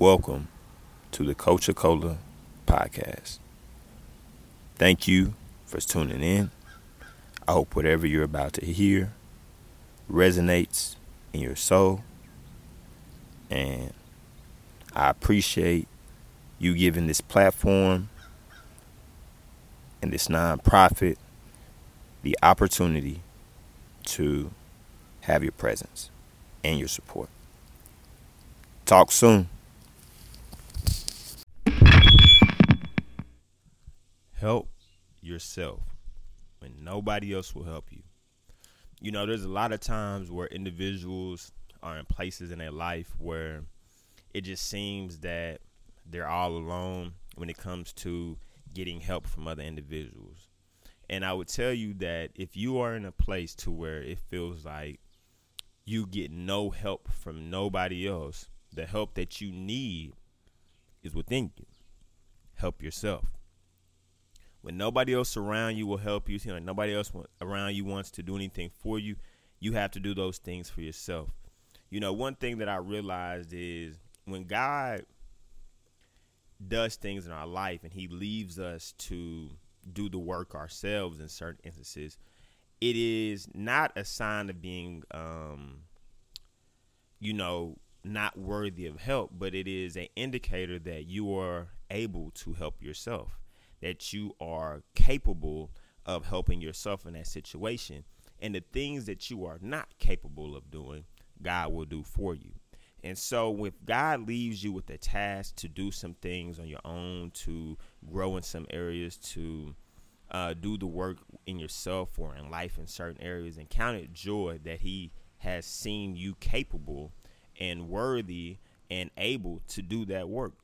Welcome to the Coach Cola podcast. Thank you for tuning in. I hope whatever you're about to hear resonates in your soul. And I appreciate you giving this platform and this nonprofit the opportunity to have your presence and your support. Talk soon. Help yourself when nobody else will help you. You know, there's a lot of times where individuals are in places in their life where it just seems that they're all alone when it comes to getting help from other individuals. And I would tell you that if you are in a place to where it feels like you get no help from nobody else, the help that you need is within you. Help yourself. When nobody else around you will help you, you know, nobody else around you wants to do anything for you, you have to do those things for yourself. You know, one thing that I realized is when God does things in our life and he leaves us to do the work ourselves in certain instances, it is not a sign of being, um, you know, not worthy of help, but it is an indicator that you are able to help yourself, that you are capable of helping yourself in that situation. And the things that you are not capable of doing, God will do for you. And so, if God leaves you with a task to do some things on your own, to grow in some areas, to uh, do the work in yourself or in life in certain areas, and count it joy that He has seen you capable and worthy and able to do that work.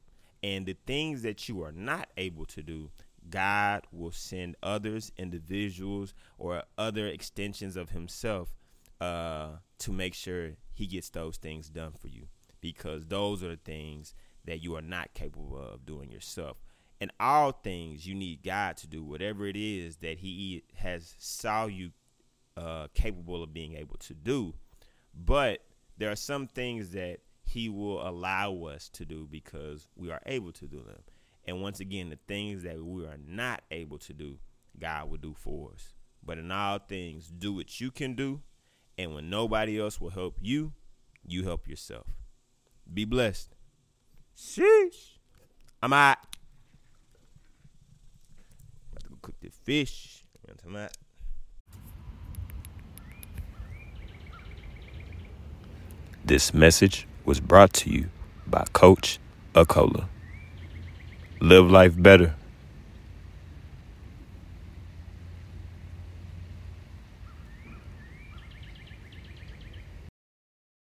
And the things that you are not able to do, God will send others, individuals, or other extensions of Himself uh, to make sure he gets those things done for you because those are the things that you are not capable of doing yourself. In all things, you need God to do whatever it is that He has saw you uh, capable of being able to do. But there are some things that He will allow us to do because we are able to do them. And once again, the things that we are not able to do, God will do for us. But in all things, do what you can do and when nobody else will help you, you help yourself. Be blessed. Sheesh. I'm out. About to go cook the fish. I'm out. This message was brought to you by Coach Acola. Live life better